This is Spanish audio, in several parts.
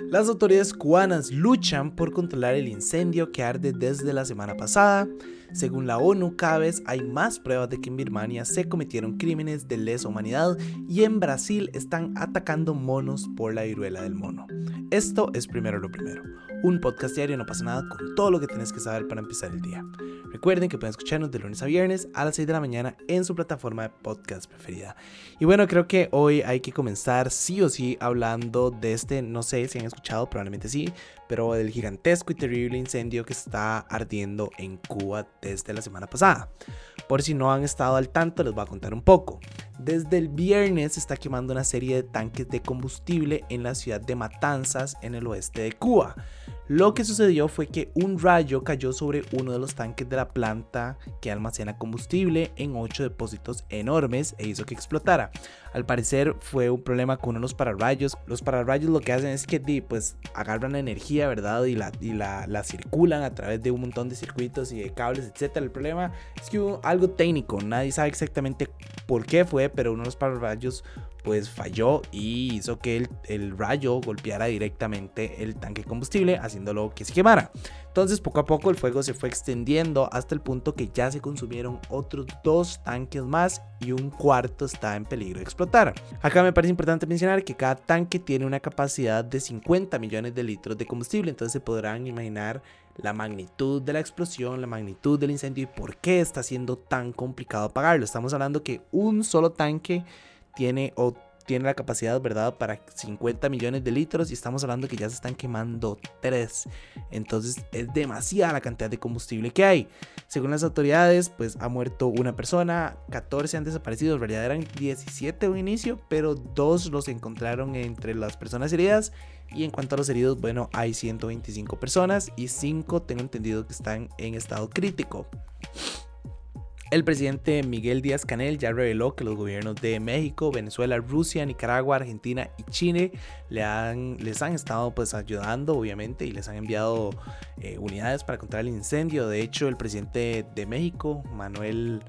Las autoridades cubanas luchan por controlar el incendio que arde desde la semana pasada. Según la ONU, cada vez hay más pruebas de que en Birmania se cometieron crímenes de lesa humanidad y en Brasil están atacando monos por la viruela del mono. Esto es primero lo primero. Un podcast diario no pasa nada con todo lo que tienes que saber para empezar el día. Recuerden que pueden escucharnos de lunes a viernes a las 6 de la mañana en su plataforma de podcast preferida. Y bueno, creo que hoy hay que comenzar sí o sí hablando de este, no sé si han escuchado, probablemente sí, pero del gigantesco y terrible incendio que está ardiendo en Cuba desde la semana pasada. Por si no han estado al tanto, les voy a contar un poco. Desde el viernes se está quemando una serie de tanques de combustible en la ciudad de Matanzas, en el oeste de Cuba. Lo que sucedió fue que un rayo cayó sobre uno de los tanques de la planta que almacena combustible en ocho depósitos enormes e hizo que explotara. Al parecer fue un problema con unos pararrayos. Los pararrayos lo que hacen es que pues agarran la energía, ¿verdad? Y la, y la, la circulan a través de un montón de circuitos y de cables, etc. El problema es que hubo algo técnico. Nadie sabe exactamente por qué fue, pero uno de los pararrayos pues falló y hizo que el, el, rayo golpeara directamente el tanque de combustible, haciéndolo que se quemara. Entonces poco a poco el fuego se fue extendiendo hasta el punto que ya se consumieron otros dos tanques más y un cuarto está en peligro de explotar. Acá me parece importante mencionar que cada tanque tiene una capacidad de 50 millones de litros de combustible, entonces se podrán imaginar la magnitud de la explosión, la magnitud del incendio y por qué está siendo tan complicado apagarlo. Estamos hablando que un solo tanque tiene o tiene la capacidad, ¿verdad?, para 50 millones de litros y estamos hablando que ya se están quemando 3. Entonces es demasiada la cantidad de combustible que hay. Según las autoridades, pues ha muerto una persona, 14 han desaparecido, en realidad eran 17 un inicio, pero dos los encontraron entre las personas heridas. Y en cuanto a los heridos, bueno, hay 125 personas y 5 tengo entendido que están en estado crítico. El presidente Miguel Díaz Canel ya reveló que los gobiernos de México, Venezuela, Rusia, Nicaragua, Argentina y Chile le han, les han estado pues ayudando obviamente y les han enviado eh, unidades para contra el incendio. De hecho, el presidente de México, Manuel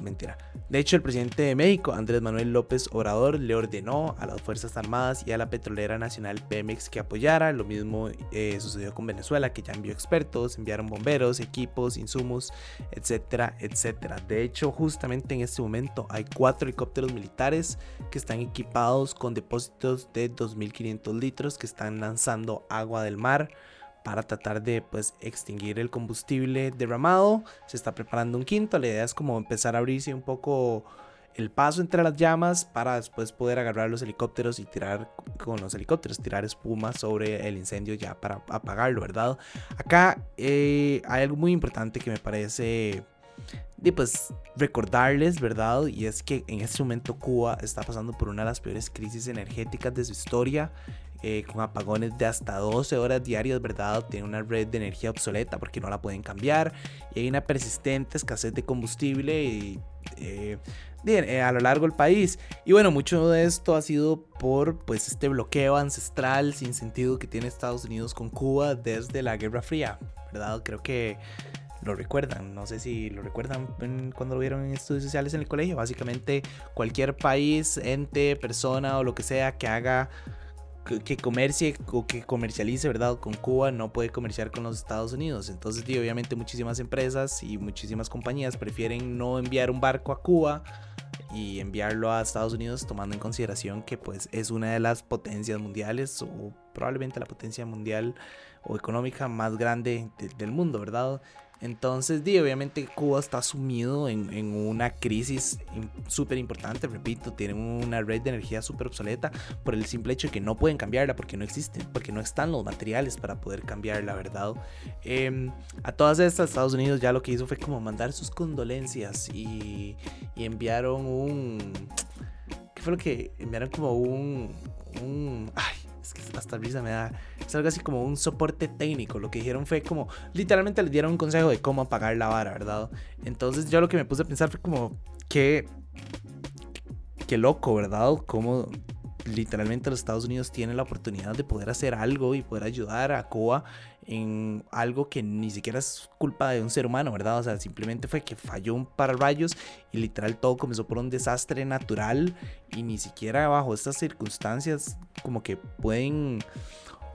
mentira. De hecho, el presidente de México, Andrés Manuel López Obrador, le ordenó a las Fuerzas Armadas y a la petrolera nacional Pemex que apoyara. Lo mismo eh, sucedió con Venezuela, que ya envió expertos, enviaron bomberos, equipos, insumos, etcétera, etcétera. De hecho, justamente en este momento hay cuatro helicópteros militares que están equipados con depósitos de 2.500 litros que están lanzando agua del mar para tratar de pues extinguir el combustible derramado. Se está preparando un quinto. La idea es como empezar a abrirse un poco el paso entre las llamas para después poder agarrar los helicópteros y tirar con los helicópteros, tirar espuma sobre el incendio ya para apagarlo, ¿verdad? Acá eh, hay algo muy importante que me parece de pues recordarles, ¿verdad? Y es que en este momento Cuba está pasando por una de las peores crisis energéticas de su historia. Eh, con apagones de hasta 12 horas diarias, ¿verdad? Tiene una red de energía obsoleta porque no la pueden cambiar y hay una persistente escasez de combustible y, eh, eh, a lo largo del país. Y bueno, mucho de esto ha sido por pues este bloqueo ancestral sin sentido que tiene Estados Unidos con Cuba desde la Guerra Fría, ¿verdad? Creo que lo recuerdan. No sé si lo recuerdan cuando lo vieron en estudios sociales en el colegio. Básicamente cualquier país, ente, persona o lo que sea que haga que comercie o que comercialice, ¿verdad? Con Cuba no puede comerciar con los Estados Unidos. Entonces, obviamente muchísimas empresas y muchísimas compañías prefieren no enviar un barco a Cuba y enviarlo a Estados Unidos tomando en consideración que pues es una de las potencias mundiales o probablemente la potencia mundial o económica más grande del mundo, ¿verdad? Entonces, obviamente Cuba está sumido en, una crisis súper importante, repito, tienen una red de energía súper obsoleta por el simple hecho de que no pueden cambiarla porque no existen, porque no están los materiales para poder cambiarla, ¿verdad? Em, a todas estas, Estados Unidos ya lo que hizo fue como mandar sus condolencias y, y enviaron un... ¿Qué fue lo que enviaron como un... un ay, es que hasta risa me da. Es algo así como un soporte técnico. Lo que dijeron fue como, literalmente les dieron un consejo de cómo apagar la vara, ¿verdad? Entonces yo lo que me puse a pensar fue como, qué, qué loco, ¿verdad? Cómo literalmente los Estados Unidos tienen la oportunidad de poder hacer algo y poder ayudar a Cuba en algo que ni siquiera es culpa de un ser humano, ¿verdad? O sea, simplemente fue que falló un pararrayos y literal todo comenzó por un desastre natural y ni siquiera bajo estas circunstancias como que pueden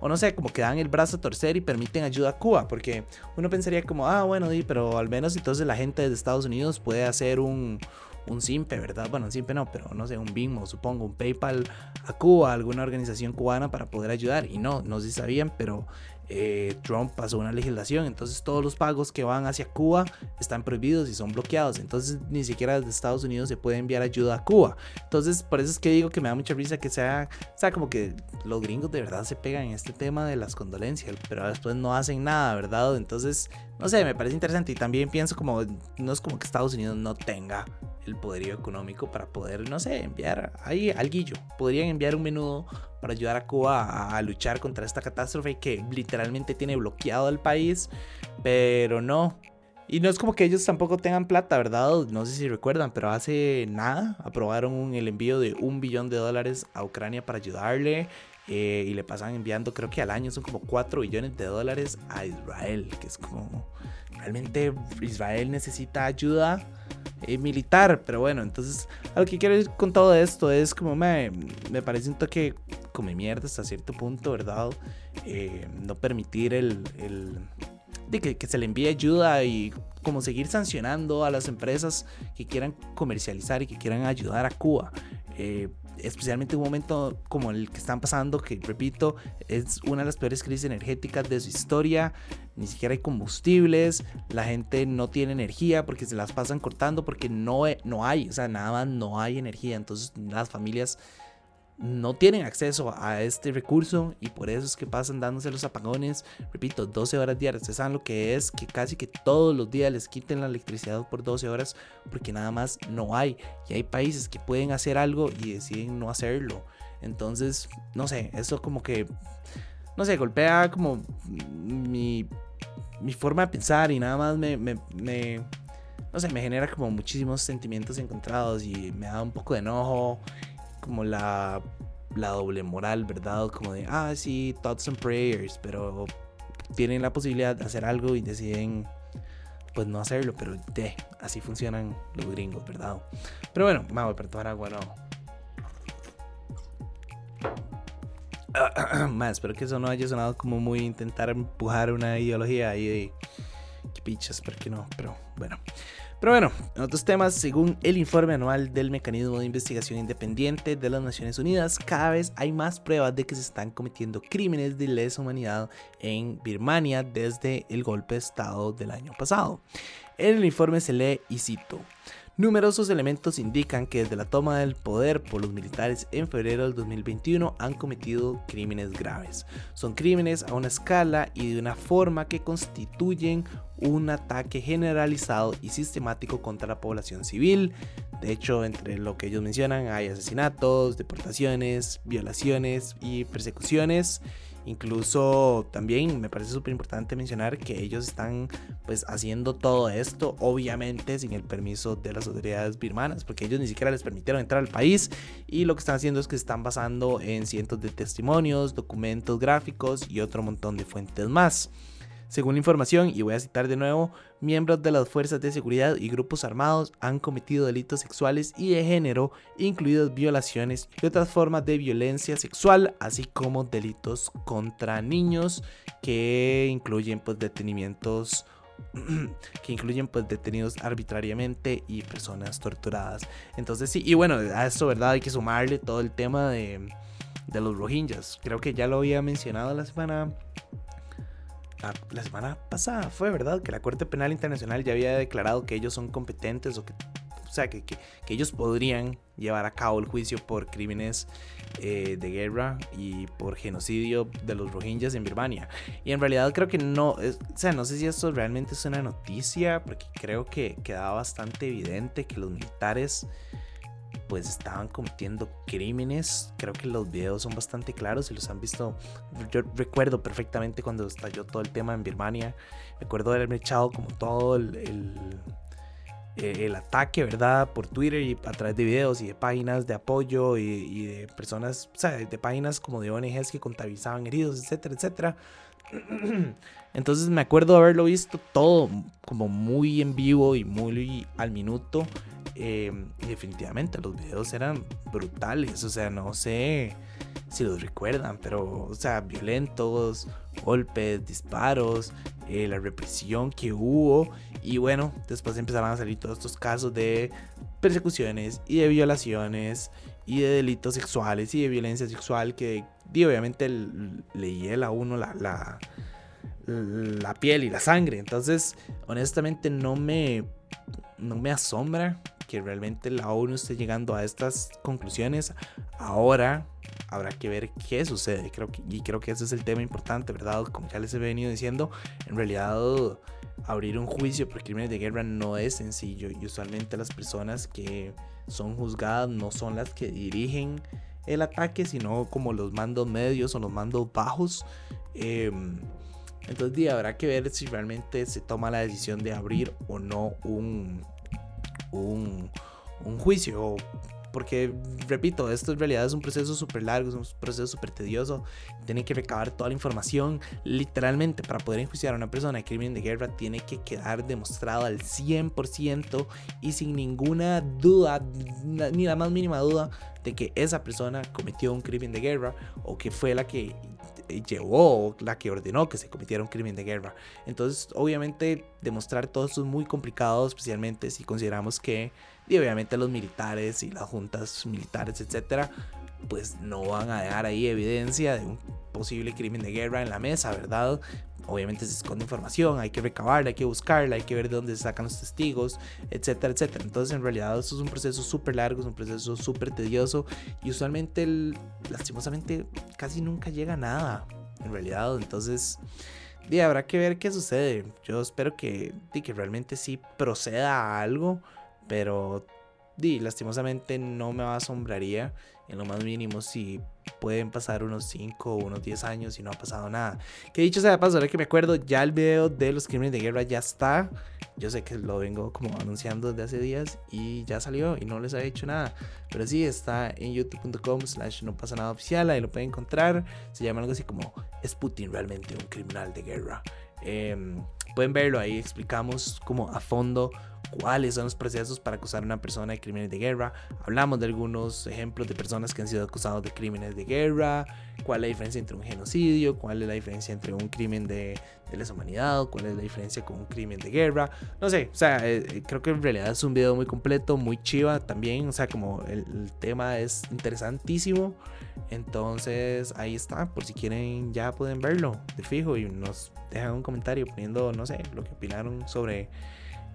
o no sé, como que dan el brazo a torcer y permiten ayuda a Cuba, porque uno pensaría como, ah, bueno, pero al menos entonces la gente de Estados Unidos puede hacer un, un SIMPE, ¿verdad? Bueno, un SIMPE no, pero no sé, un BIM supongo, un PayPal a Cuba, alguna organización cubana para poder ayudar. Y no, no si sabían, pero eh, Trump pasó una legislación, entonces todos los pagos que van hacia Cuba están prohibidos y son bloqueados, entonces ni siquiera desde Estados Unidos se puede enviar ayuda a Cuba. Entonces por eso es que digo que me da mucha risa que sea, sea como que los gringos de verdad se pegan en este tema de las condolencias, pero después no hacen nada, ¿verdad? Entonces, no sé, me parece interesante y también pienso como, no es como que Estados Unidos no tenga el poderío económico para poder, no sé, enviar ahí al guillo. Podrían enviar un menudo para ayudar a Cuba a, luchar contra esta catástrofe que literalmente tiene bloqueado el país, pero no. Y no es como que ellos tampoco tengan plata, ¿verdad? No sé si recuerdan, pero hace nada aprobaron el envío de un billón de dólares a Ucrania para ayudarle. Eh, y le pasan enviando, creo que al año son como 4 billones de dólares a Israel, que es como, realmente Israel necesita ayuda eh, militar, pero bueno, entonces a lo que quiero ir con todo esto es como me, me parece un toque como mierda hasta cierto punto, ¿verdad? Eh, no permitir el, el de que, que, se le envíe ayuda y como seguir sancionando a las empresas que quieran comercializar y que quieran ayudar a Cuba. Eh, especialmente en un momento como el que están pasando, que repito, es una de las peores crisis energéticas de su historia, ni siquiera hay combustibles, la gente no tiene energía porque se las pasan cortando, porque no, no hay, o sea, nada más no hay energía, entonces las familias no tienen acceso a este recurso y por eso es que pasan dándose los apagones, repito, 12 horas diarias. Ustedes saben lo que es que casi que todos los días les quiten la electricidad por 12 horas porque nada más no hay. Y hay países que pueden hacer algo y deciden no hacerlo. Entonces, no sé, eso como que, no sé, golpea como mi, mi forma de pensar y nada más me, me, me no sé, me genera como muchísimos sentimientos encontrados y me da un poco de enojo como la, la doble moral, ¿verdad? Como de, ah, sí, thoughts and prayers, pero tienen la posibilidad de hacer algo y deciden pues no hacerlo, pero de, así funcionan los gringos, ¿verdad? Pero bueno, me voy a tomar agua, no. Más, espero que eso no haya sonado como muy intentar empujar una ideología ahí de que pichas, pero que no, pero bueno. Pero bueno, en otros temas, según el informe anual del Mecanismo de Investigación Independiente de las Naciones Unidas, cada vez hay más pruebas de que se están cometiendo crímenes de lesa humanidad en Birmania desde el golpe de Estado del año pasado. En el informe se lee y cito. Numerosos elementos indican que desde la toma del poder por los militares en febrero del 2021 han cometido crímenes graves. Son crímenes a una escala y de una forma que constituyen un ataque generalizado y sistemático contra la población civil. De hecho, entre lo que ellos mencionan hay asesinatos, deportaciones, violaciones y persecuciones. Incluso también me parece súper importante mencionar que ellos están pues haciendo todo esto obviamente sin el permiso de las autoridades birmanas porque ellos ni siquiera les permitieron entrar al país y lo que están haciendo es que están basando en cientos de testimonios, documentos gráficos y otro montón de fuentes más. Según información, y voy a citar de nuevo, miembros de las fuerzas de seguridad y grupos armados han cometido delitos sexuales y de género, incluidas violaciones y otras formas de violencia sexual, así como delitos contra niños que incluyen pues detenimientos que incluyen pues detenidos arbitrariamente y personas torturadas. Entonces sí, y bueno, a esto verdad hay que sumarle todo el tema de, de los Rohingyas. Creo que ya lo había mencionado la semana la, semana pasada fue, ¿verdad? Que la Corte Penal Internacional ya había declarado que ellos son competentes o que, o sea, que, que, ellos podrían llevar a cabo el juicio por crímenes eh, de guerra y por genocidio de los rohingyas en Birmania. Y en realidad creo que no, o sea, no sé si esto realmente es una noticia, porque creo que quedaba bastante evidente que los militares pues estaban cometiendo crímenes. Creo que los videos son bastante claros y los han visto. Yo recuerdo perfectamente cuando estalló todo el tema en Birmania. Recuerdo haberme echado como todo el, el, eh, ataque, ¿verdad? Por Twitter y a través de videos y de páginas de apoyo y, de personas, o sea, de páginas como de ONGs que contabilizaban heridos, etcétera, etcétera. Entonces me acuerdo haberlo visto todo como muy en vivo y muy al minuto. Eh, definitivamente los videos eran brutales. O sea, no sé si los recuerdan, pero, o sea, violentos, golpes, disparos, eh, la represión que hubo. Y bueno, después empezaron a salir todos estos casos de persecuciones y de violaciones y de delitos sexuales y de violencia sexual que obviamente le hiela a uno la, la, la, piel y la sangre. Entonces, honestamente no me, no me asombra que realmente la ONU esté llegando a estas conclusiones. Ahora habrá que ver qué sucede. Creo que, y creo que ese es el tema importante, ¿verdad? Como ya les he venido diciendo, en realidad abrir un juicio por crímenes de guerra no es sencillo y usualmente las personas que son juzgadas no son las que dirigen el ataque, sino como los mandos medios o los mandos bajos. Em, entonces habrá que ver si realmente se toma la decisión de abrir o no un, un juicio porque, repito, esto en realidad es un proceso súper largo, es un proceso súper tedioso. Tiene que recabar toda la información. Literalmente, para poder enjuiciar a una persona de crimen de guerra, tiene que quedar demostrado al 100% y sin ninguna duda, ni la más mínima duda, de que esa persona cometió un crimen de guerra o que fue la que llevó, la que ordenó que se cometiera un crimen de guerra. Entonces, obviamente, demostrar todo esto es muy complicado, especialmente si consideramos que, y obviamente, los militares y las juntas militares, etcétera, pues no van a dejar ahí evidencia de un posible crimen de guerra en la mesa, ¿verdad? Obviamente se esconde información, hay que recabarla, hay que buscarla, hay que ver de dónde se sacan los testigos, etcétera, etcétera. Entonces, en realidad, esto es un proceso súper largo, es un proceso súper tedioso y usualmente, lastimosamente, casi nunca llega a nada, en realidad. Entonces, y habrá que ver qué sucede. Yo espero que, que realmente sí proceda a algo, pero di, lastimosamente no me asombraría en lo más mínimo si pueden pasar unos 5 o unos 10 años y no ha pasado nada. Que dicho sea de paso, ahora que me acuerdo, ya el video de los crímenes de guerra ya está. Yo sé que lo vengo como anunciando desde hace días y ya salió y no les ha hecho nada. Pero sí, está en youtube.com slash no pasa nada oficial, ahí lo pueden encontrar. Se llama algo así como ¿Es Putin realmente un criminal de guerra? Em, pueden verlo ahí, explicamos como a fondo cuáles son los procesos para acusar a una persona de crímenes de guerra. Hablamos de algunos ejemplos de personas que han sido acusados de crímenes de guerra, cuál es la diferencia entre un genocidio, cuál es la diferencia entre un crimen de, lesa humanidad, cuál es la diferencia con un crimen de guerra. No sé, o sea, eh, eh, creo que en realidad es un video muy completo, muy chiva también, o sea, como el, el tema es interesantísimo. Entonces ahí está, por si quieren ya pueden verlo de fijo y nos dejan un comentario poniendo, no sé, lo que opinaron sobre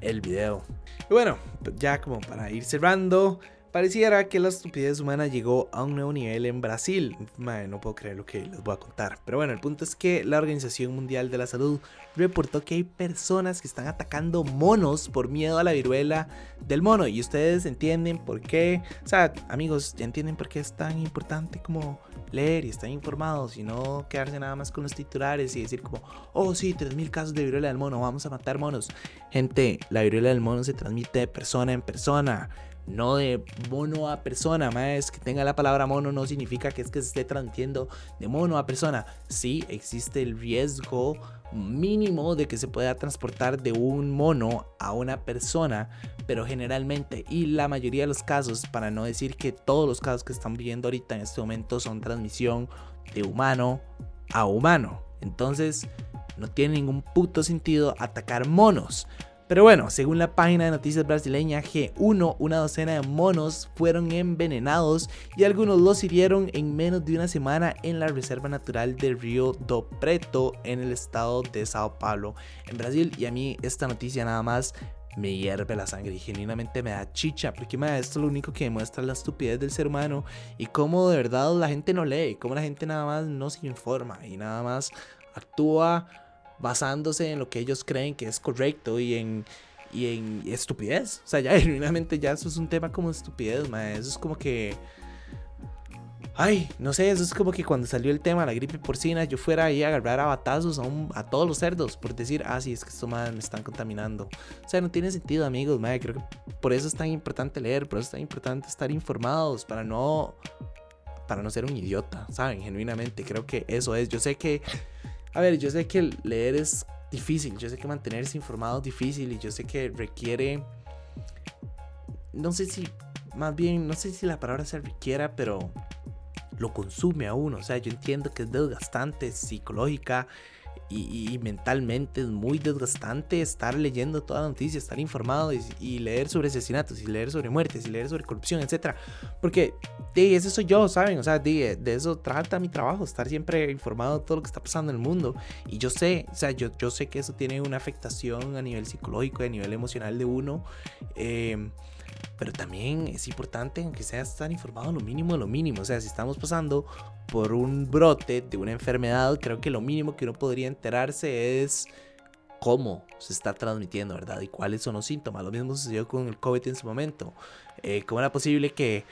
el video. Y bueno, ya como para ir cerrando, pareciera que la estupidez humana llegó a un nuevo nivel en Brasil. no puedo creer lo que les voy a contar. Pero bueno, el punto es que la Organización Mundial de la Salud reportó que hay personas que están atacando monos por miedo a la viruela del mono. Y ustedes entienden por qué. O sea, amigos, ya entienden por qué es tan importante como leer y estar informados y no quedarse nada más con los titulares y decir como, oh sí, 3.000 casos de viruela del mono, vamos a matar monos. Gente, la viruela del mono se transmite de persona en persona no de mono a persona, más que tenga la palabra mono no significa que es que se esté transmitiendo de mono a persona. Sí, existe el riesgo mínimo de que se pueda transportar de un mono a una persona, pero generalmente y la mayoría de los casos, para no decir que todos los casos que están viviendo ahorita en este momento son transmisión de humano a humano. Entonces, no tiene ningún puto sentido atacar monos. Pero bueno, según la página de noticias brasileña G1, una docena de monos fueron envenenados y algunos los hirieron en menos de una semana en la Reserva Natural del Río do Preto en el estado de Sao Paulo, en Brasil. Y a mí esta noticia nada más me hierve la sangre y genuinamente me da chicha, porque esto es lo único que demuestra la estupidez del ser humano y cómo de verdad la gente no lee, cómo la gente nada más no se informa y nada más actúa basándose en lo que ellos creen que es correcto y en, y en estupidez. O sea, ya genuinamente ya eso es un tema como estupidez, ma. Eso es como que... Ay, no sé, eso es como que cuando salió el tema de la gripe porcina, yo fuera ahí a agarrar a batazos a, a todos los cerdos por decir, ah, sí, es que estos madres me están contaminando. O sea, no tiene sentido, amigos, madre. Creo que por eso es tan importante leer, por eso es tan importante estar informados, para no, para no ser un idiota, ¿saben? Genuinamente, creo que eso es. Yo sé que a ver, yo sé que leer es difícil, yo sé que mantenerse informado es difícil y yo sé que requiere, no sé si, más bien, no sé si la palabra se requiera, pero lo consume a uno. O sea, yo entiendo que es desgastante psicológica y, mentalmente es muy desgastante estar leyendo toda la noticia, estar informado y, leer sobre asesinatos y leer sobre muertes y leer sobre corrupción, etc. Porque de eso soy yo, ¿saben? O sea, de, de, eso trata mi trabajo, estar siempre informado de todo lo que está pasando en el mundo. Y yo sé, o sea, yo, yo sé que eso tiene una afectación a nivel psicológico, a nivel emocional de uno. Eh, pero también es importante, aunque sea estar informado lo mínimo de lo mínimo. O sea, si estamos pasando por un brote de una enfermedad, creo que lo mínimo que uno podría enterarse es cómo se está transmitiendo, ¿verdad? Y cuáles son los síntomas. Lo mismo sucedió con el COVID en su momento. Eh, ¿Cómo era posible que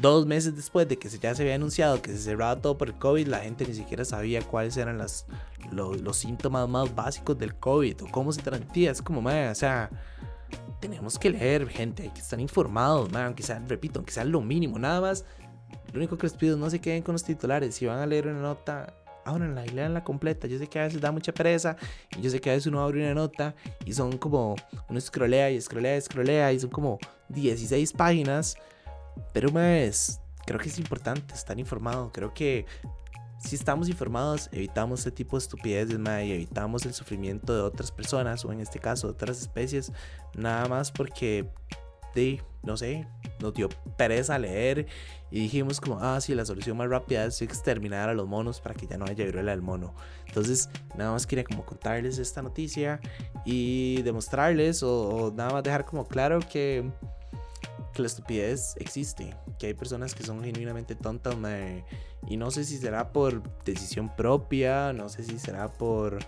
dos meses después de que ya se había anunciado que se cerraba todo por el COVID, la gente ni siquiera sabía cuáles eran las, los, síntomas más básicos del COVID o cómo se transmitía? Es como, o sea tenemos que leer, gente, hay que estar informados, aunque sea, repito, aunque sea lo mínimo, nada más. Lo único que les pido es no se queden con los titulares. Si van a leer una nota, ábranla y leanla completa. Yo sé que a veces da mucha pereza y yo sé que a veces uno abre una nota y son como, uno scrollea y escrolea y escrolea y son como 16 páginas. Pero más, creo que es importante estar informado. Creo que si estamos informados, evitamos este tipo de estupideces, y evitamos el sufrimiento de otras personas, o en este caso de otras especies, nada más porque, de, no sé, nos dio pereza leer y dijimos como, ah, sí, la solución más rápida es exterminar a los monos para que ya no haya viruela del mono. Entonces, nada más quería como contarles esta noticia y demostrarles o, nada más dejar como claro que, que la estupidez existe, que hay personas que son genuinamente tontas, y no sé si será por decisión propia, no sé si será por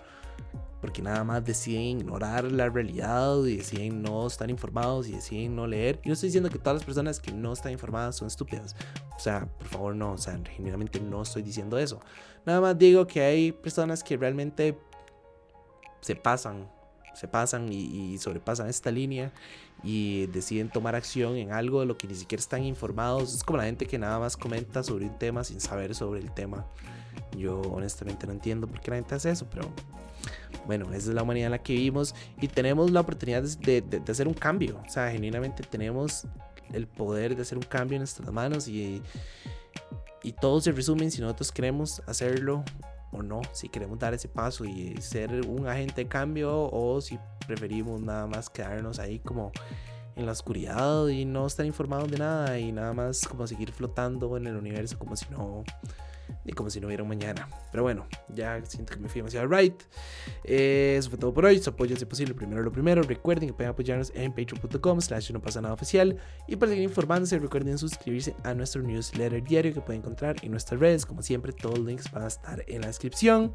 porque nada más deciden ignorar la realidad y deciden no estar informados y deciden no leer. Y no estoy diciendo que todas las personas que no están informadas son estúpidas. O sea, por favor, no, o sea, genuinamente no estoy diciendo eso. Nada más digo que hay personas que realmente se pasan, se pasan y, sobrepasan esta línea y deciden tomar acción en algo de lo que ni siquiera están informados. Es como la gente que nada más comenta sobre un tema sin saber sobre el tema. Yo honestamente no entiendo por qué la gente hace eso, pero bueno, esa es la humanidad en la que vivimos y tenemos la oportunidad de, hacer un cambio. O sea, genuinamente tenemos el poder de hacer un cambio en nuestras manos y, y todo se resume si nosotros queremos hacerlo o no, si queremos dar ese paso y ser un agente de cambio o si preferimos nada más quedarnos ahí como en la oscuridad y no estar informados de nada y nada más como seguir flotando en el universo como si no y como si no hubiera mañana. Pero bueno, ya siento que me fui demasiado right. Eh, eso fue todo por hoy. Su apoyo es posible, primero lo primero. Recuerden que pueden apoyarnos en patreon.com slash no pasa nada oficial. Y para seguir informándose, recuerden suscribirse a nuestro newsletter diario que pueden encontrar en nuestras redes. Como siempre, todos los links van a estar en la descripción.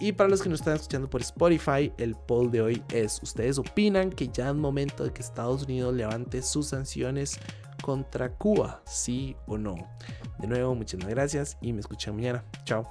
Y para los que nos están escuchando por Spotify, el poll de hoy es, ¿ustedes opinan que ya es momento de que Estados Unidos levante sus sanciones contra Cuba, sí o no. De nuevo, muchas gracias y me escuchan mañana. Chao.